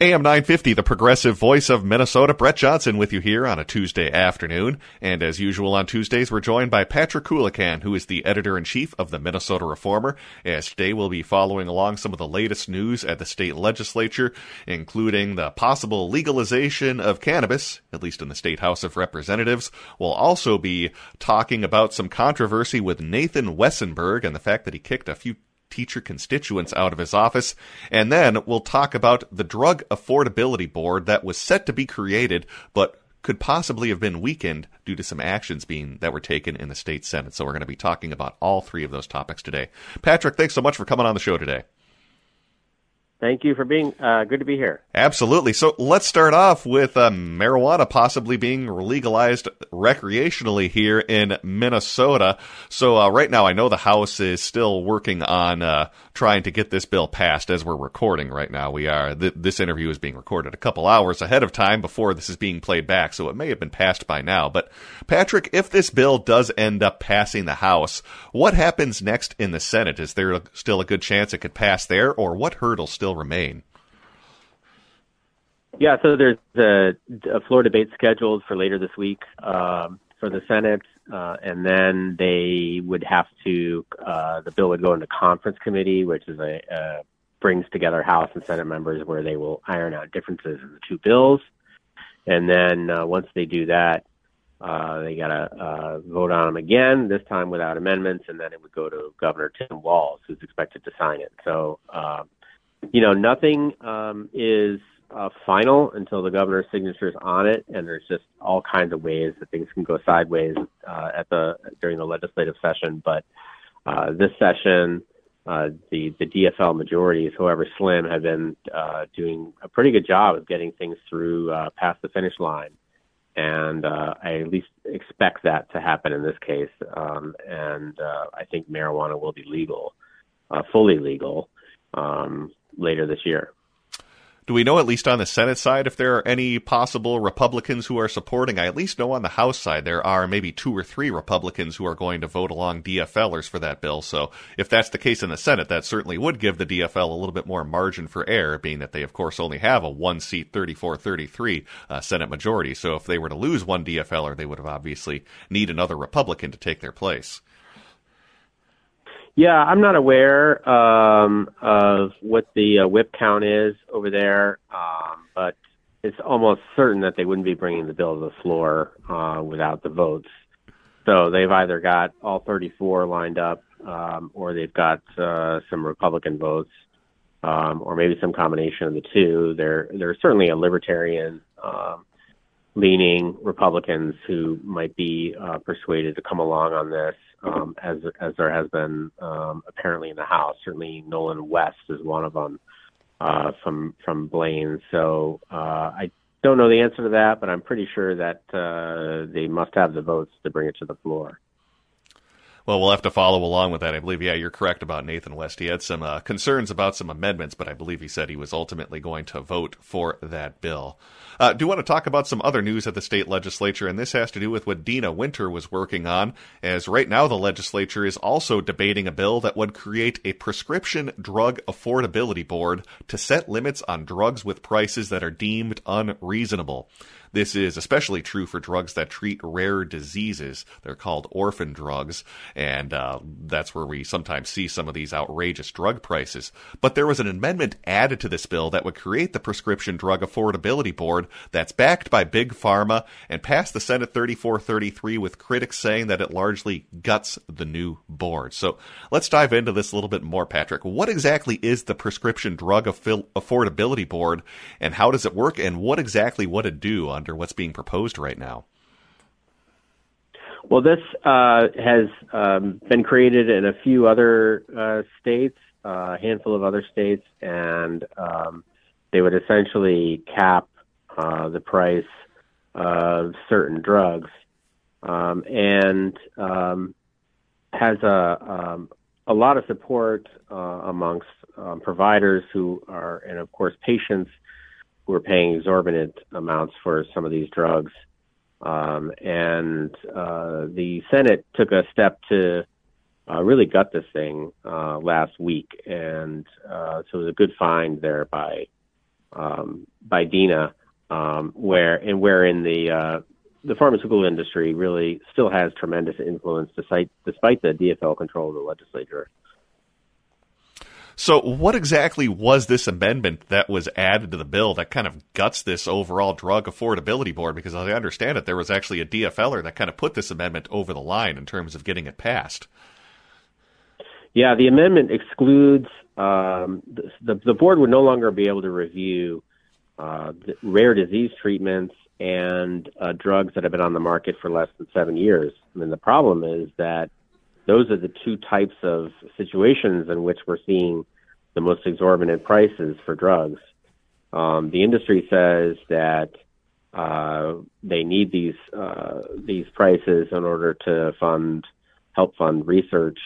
AM 950, the progressive voice of Minnesota, Brett Johnson with you here on a Tuesday afternoon. And as usual on Tuesdays, we're joined by Patrick Coolican, who is the editor in chief of the Minnesota Reformer. As today we'll be following along some of the latest news at the state legislature, including the possible legalization of cannabis, at least in the state House of Representatives. We'll also be talking about some controversy with Nathan Wesenberg and the fact that he kicked a few teacher constituents out of his office. And then we'll talk about the Drug Affordability Board that was set to be created, but could possibly have been weakened due to some actions being that were taken in the state senate. So we're going to be talking about all three of those topics today. Patrick, thanks so much for coming on the show today. Thank you for being uh, good to be here. Absolutely. So let's start off with uh, marijuana possibly being legalized recreationally here in Minnesota. So uh, right now, I know the House is still working on uh, trying to get this bill passed as we're recording right now. We are th- this interview is being recorded a couple hours ahead of time before this is being played back, so it may have been passed by now. But Patrick, if this bill does end up passing the House, what happens next in the Senate? Is there still a good chance it could pass there, or what hurdles still still remain? Yeah, so there's a, a floor debate scheduled for later this week um, for the Senate, uh, and then they would have to uh, the bill would go into conference committee, which is a, brings together House and Senate members where they will iron out differences in the two bills, and then uh, once they do that, uh, they got to uh, vote on them again, this time without amendments, and then it would go to Governor Tim Walz, who's expected to sign it. So you know, nothing um, is uh, final until the governor's signature is on it, and there's just all kinds of ways that things can go sideways uh, at the during the legislative session. But uh, this session, uh, the the DFL majorities, however slim, have been uh, doing a pretty good job of getting things through uh, past the finish line, and uh, I at least expect that to happen in this case. Um, and uh, I think marijuana will be legal, uh, fully legal. Um, later this year. Do we know, at least on the Senate side, if there are any possible Republicans who are supporting? I at least know on the House side there are maybe two or three Republicans who are going to vote along DFLers for that bill. So if that's the case in the Senate, that certainly would give the DFL a little bit more margin for error, being that they, of course, only have a one seat 34 33 uh, Senate majority. So if they were to lose one DFLer, they would have obviously need another Republican to take their place. Yeah, I'm not aware um, of what the uh, whip count is over there, um, but it's almost certain that they wouldn't be bringing the bill to the floor uh, without the votes. So they've either got all 34 lined up, um, or they've got uh, some Republican votes, um, or maybe some combination of the two. They're they're certainly a libertarian um, leaning Republicans who might be uh, persuaded to come along on this um, as as there has been um, apparently in the House. Certainly, Nolan West is one of them uh, from from Blaine. So uh, I don't know the answer to that, but I'm pretty sure that uh, they must have the votes to bring it to the floor. Well, we'll have to follow along with that. I believe, yeah, you're correct about Nathan West. He had some uh, concerns about some amendments, but I believe he said he was ultimately going to vote for that bill. Uh, do want to talk about some other news at the state legislature, and this has to do with what Deena Winter was working on, as right now the legislature is also debating a bill that would create a prescription drug affordability board to set limits on drugs with prices that are deemed unreasonable. This is especially true for drugs that treat rare diseases. They're called orphan drugs, and uh, that's where we sometimes see some of these outrageous drug prices. But there was an amendment added to this bill that would create the Prescription Drug Affordability Board that's backed by Big Pharma and passed the Senate 3433 with critics saying that it largely guts the new board. So let's dive into this a little bit more, Patrick. What exactly is the Prescription Drug Affordability Board, and how does it work, and what exactly would it do on under what's being proposed right now? Well, this uh, has um, been created in a few other uh, states, uh, a handful of other states, and um, they would essentially cap uh, the price of certain drugs, um, and um, has a um, a lot of support uh, amongst um, providers who are, and of course, patients who are paying exorbitant amounts for some of these drugs. Um, and uh, the Senate took a step to uh, really gut this thing uh, last week, and uh, so it was a good find there by um, by Deena, um, where and wherein the uh, the pharmaceutical industry really still has tremendous influence despite despite the DFL control of the legislature. So, what exactly was this amendment that was added to the bill that kind of guts this overall drug affordability board? Because as I understand it, there was actually a DFLer that kind of put this amendment over the line in terms of getting it passed. Yeah, the amendment excludes um, the, the board would no longer be able to review uh, rare disease treatments and uh, drugs that have been on the market for less than seven years. I mean, the problem is that those are the two types of situations in which we're seeing the most exorbitant prices for drugs. Um, the industry says that uh, they need these uh, these prices in order to fund help fund research,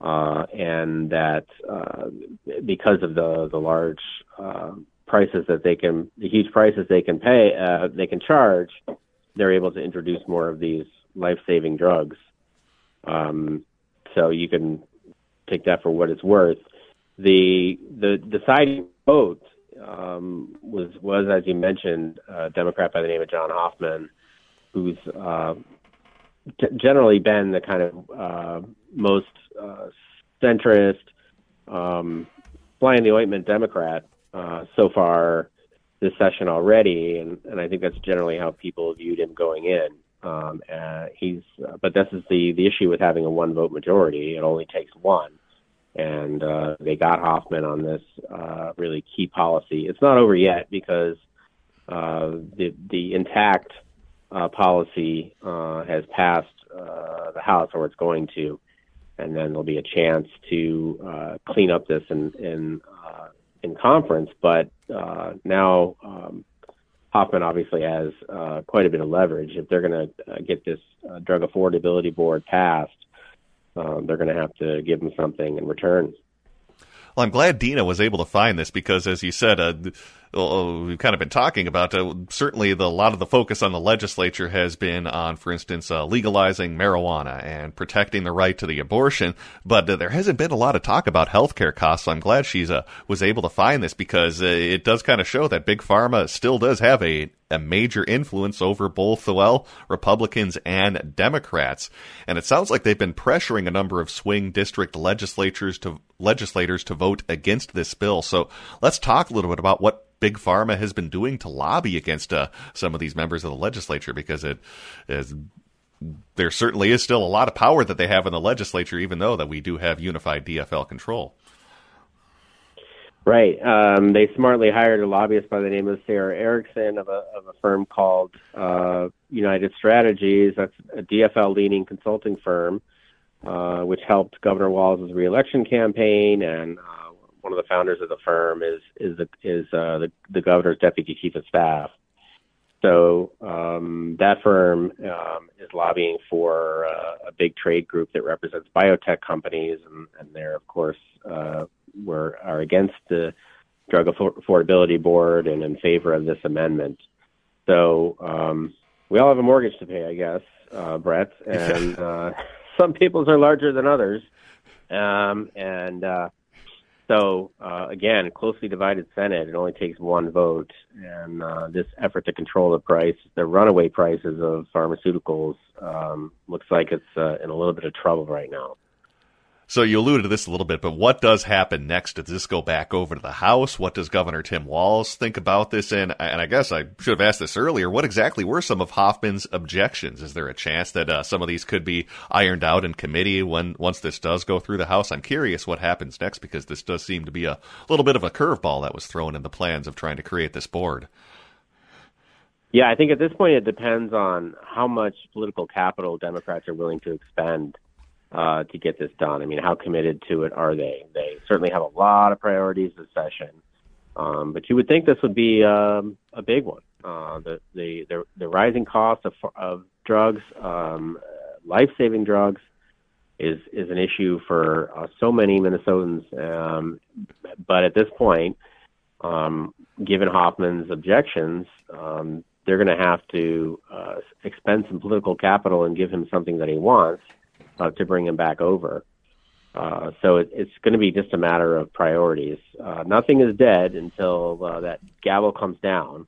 uh, and that uh, because of the the large uh, prices that they can the huge prices they can pay uh, they can charge, they're able to introduce more of these life saving drugs. Um, so you can take that for what it's worth. The the deciding vote um, was was as you mentioned a Democrat by the name of John Hoffman, who's uh, t- generally been the kind of uh, most uh, centrist, um, flying the ointment Democrat uh, so far this session already, and, and I think that's generally how people viewed him going in. Um, uh, he's, uh, but this is the the issue with having a one vote majority. It only takes one, and uh, they got Hoffman on this uh, really key policy. It's not over yet because uh, the the intact uh, policy uh, has passed uh, the House, or it's going to, and then there'll be a chance to uh, clean up this in in, uh, in conference. But uh, now. Um, Hoffman obviously has uh, quite a bit of leverage. If they're going to uh, get this uh, drug affordability board passed, um, they're going to have to give them something in return. Well, I'm glad Deena was able to find this because, as you said, uh, we've kind of been talking about. Uh, certainly, the, a lot of the focus on the legislature has been on, for instance, uh, legalizing marijuana and protecting the right to the abortion. But uh, there hasn't been a lot of talk about healthcare costs. So I'm glad she's uh, was able to find this because uh, it does kind of show that big pharma still does have a a major influence over both, well, Republicans and Democrats. And it sounds like they've been pressuring a number of swing district legislatures to legislators to vote against this bill. So let's talk a little bit about what big pharma has been doing to lobby against uh, some of these members of the legislature because it is there certainly is still a lot of power that they have in the legislature, even though that we do have unified DFL control. Right. Um, they smartly hired a lobbyist by the name of Sarah Erickson of a, of a firm called uh, United Strategies. That's a DFL leaning consulting firm, uh, which helped Governor Walz' reelection campaign and uh, one of the founders of the firm is is the is uh, the, the governor's deputy chief of staff. So um, that firm um, is lobbying for uh, a big trade group that represents biotech companies, and, and they're of course uh, were are against the drug affordability board and in favor of this amendment. So um, we all have a mortgage to pay, I guess, uh, Brett, and uh, some people's are larger than others. Um, and uh, so uh, again, closely divided Senate. It only takes one vote, and uh, this effort to control the price, the runaway prices of pharmaceuticals, um, looks like it's uh, in a little bit of trouble right now. So you alluded to this a little bit, but what does happen next? Does this go back over to the House? What does Governor Tim Walz think about this? And, and I guess I should have asked this earlier. What exactly were some of Hoffman's objections? Is there a chance that uh, some of these could be ironed out in committee when once this does go through the House? I'm curious what happens next because this does seem to be a little bit of a curveball that was thrown in the plans of trying to create this board. Yeah, I think at this point it depends on how much political capital Democrats are willing to expend uh, to get this done. I mean, how committed to it are they? They certainly have a lot of priorities this session, um, but you would think this would be um, a big one. Uh, the, the the the rising cost of of drugs, um, life saving drugs, is is an issue for uh, so many Minnesotans. Um, but at this point, um, given Hoffman's objections, um, they're going to have to uh, expend some political capital and give him something that he wants uh, to bring him back over. Uh, so it, it's going to be just a matter of priorities. Uh, nothing is dead until uh, that gavel comes down.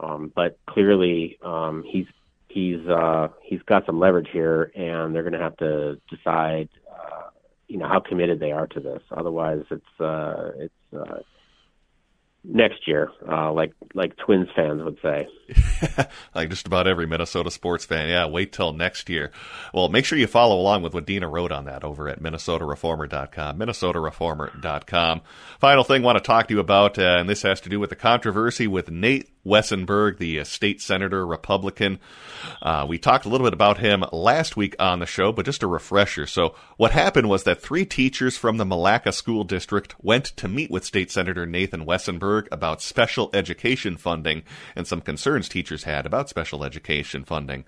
Um, but clearly, um, he's he's uh, he's got some leverage here, and they're going to have to decide, uh, you know, how committed they are to this. Otherwise, it's uh, it's uh, next year, uh, like like Twins fans would say. like just about every Minnesota sports fan. Yeah, wait till next year. Well, make sure you follow along with what Deena wrote on that over at minnesotareformer.com, minnesotareformer.com. Final thing I want to talk to you about, uh, and this has to do with the controversy with Nate Wesenberg, the uh, state senator, Republican. Uh, we talked a little bit about him last week on the show, but just a refresher. So, what happened was that three teachers from the Milaca School District went to meet with State Senator Nathan Wesenberg about special education funding and some concerns teachers had about special education funding.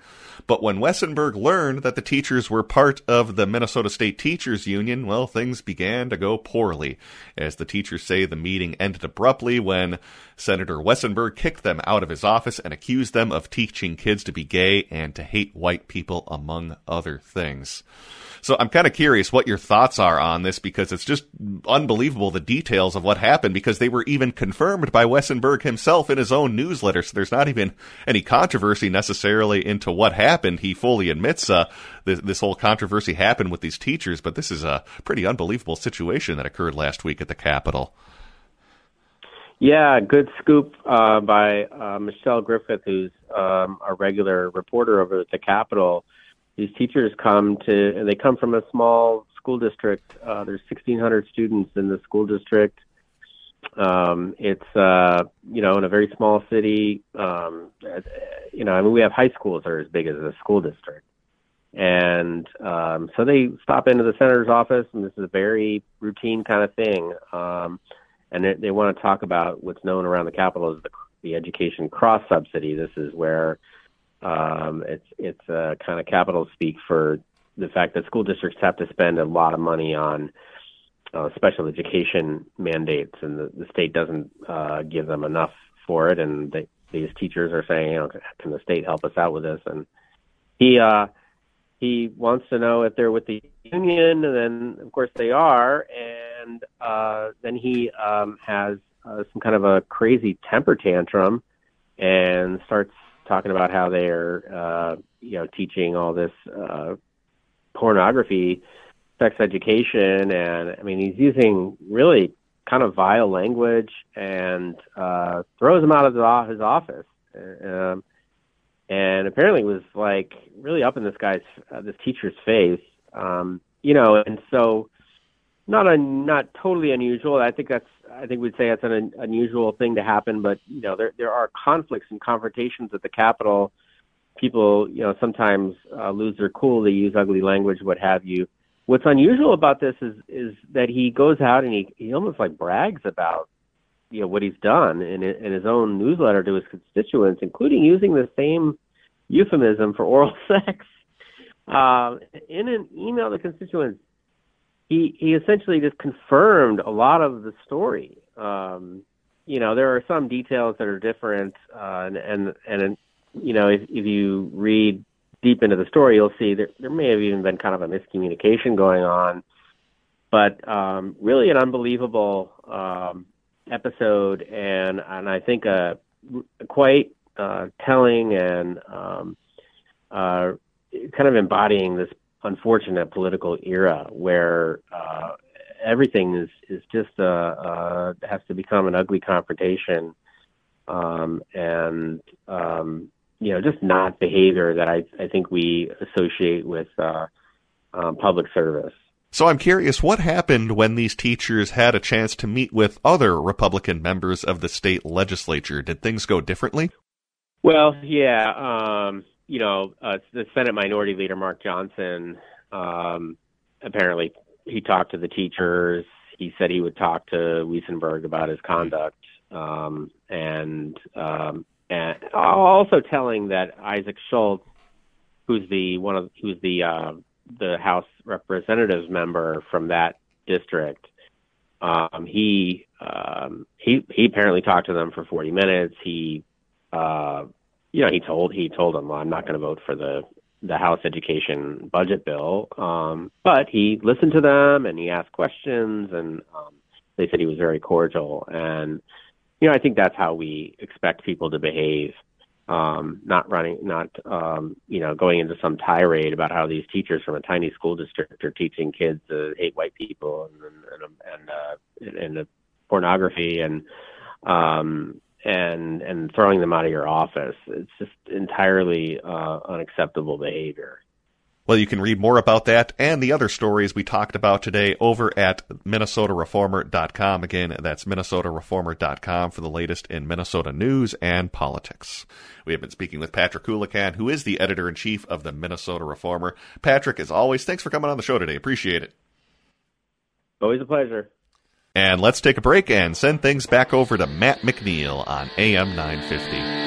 But when Wesenberg learned that the teachers were part of the Minnesota State Teachers Union, well, things began to go poorly. As the teachers say, the meeting ended abruptly when Senator Wesenberg kicked them out of his office and accused them of teaching kids to be gay and to hate white people, among other things. So I'm kind of curious what your thoughts are on this because it's just unbelievable the details of what happened because they were even confirmed by Wesenberg himself in his own newsletter. So there's not even any controversy necessarily into what happened. He fully admits uh, this, this whole controversy happened with these teachers, but this is a pretty unbelievable situation that occurred last week at the Capitol. Yeah, good scoop uh, by uh, Michelle Griffith, who's um, a regular reporter over at the Capitol. These teachers come to, and they come from a small school district. Uh, there's 1,600 students in the school district. Um, it's uh, you know in a very small city. Um, you know, I mean, we have high schools that are as big as a school district, and um, so they stop into the senator's office, and this is a very routine kind of thing. Um, and they, they want to talk about what's known around the Capitol as the, the education cross subsidy. This is where um, it's it's uh, kind of capital speak for the fact that school districts have to spend a lot of money on uh, special education mandates, and the, the state doesn't uh, give them enough for it. And they, these teachers are saying, you know, can the state help us out with this? And he uh, he wants to know if they're with the union, and then of course they are, and uh, then he um, has uh, some kind of a crazy temper tantrum and starts talking about how they're uh, you know teaching all this uh, pornography, sex education, and I mean he's using really kind of vile language and uh, throws him out of the, his office. Um, and apparently was like really up in this guy's uh, this teacher's face um you know and so not a not totally unusual. I think that's i think we'd say that's an un, unusual thing to happen but you know there there are conflicts and confrontations at the capitol. People you know sometimes uh, lose their cool they use ugly language what have you. What's unusual about this is is that he goes out and he he almost like brags about you know what he's done in in his own newsletter to his constituents, including using the same euphemism for oral sex. Uh, in an email to constituents, he he essentially just confirmed a lot of the story. Um, you know, there are some details that are different, uh, and and and you know, if if you read deep into the story, you'll see that there may have even been kind of a miscommunication going on. But um, really, an unbelievable um, episode, and and I think a quite uh, telling and um, uh, kind of embodying this unfortunate political era where uh, everything is is just uh, uh, has to become an ugly confrontation, um, and um, you know just not behavior that I I think we associate with uh, um, public service. So I'm curious what happened when these teachers had a chance to meet with other Republican members of the state legislature. Did things go differently? Well, yeah, um, you know, uh, the Senate Minority Leader Mark Johnson um, apparently he talked to the teachers. He said he would talk to Wesenberg about his conduct, um, and um, and also telling that Isaac Schultz, who's the one of who's the uh, the House Representatives member from that district. Um, he um, he he apparently talked to them for 40 minutes. He uh, you know he told he told them well, I'm not going to vote for the the House Education budget bill. Um, but he listened to them and he asked questions, and um, they said he was very cordial. And you know, I think that's how we expect people to behave. Um, not running, not um, you know, going into some tirade about how these teachers from a tiny school district are teaching kids to hate white people and and and, uh, and, and pornography and um, and and throwing them out of your office. It's just entirely uh, unacceptable behavior. Well, you can read more about that and the other stories we talked about today over at minnesotareformer.com. Again, that's minnesotareformer.com for the latest in Minnesota news and politics. We have been speaking with Patrick Coolican, who is the editor in chief of the Minnesota Reformer. Patrick, as always, thanks for coming on the show today. Appreciate it. Always a pleasure. And let's take a break and send things back over to Matt McNeil on AM 950.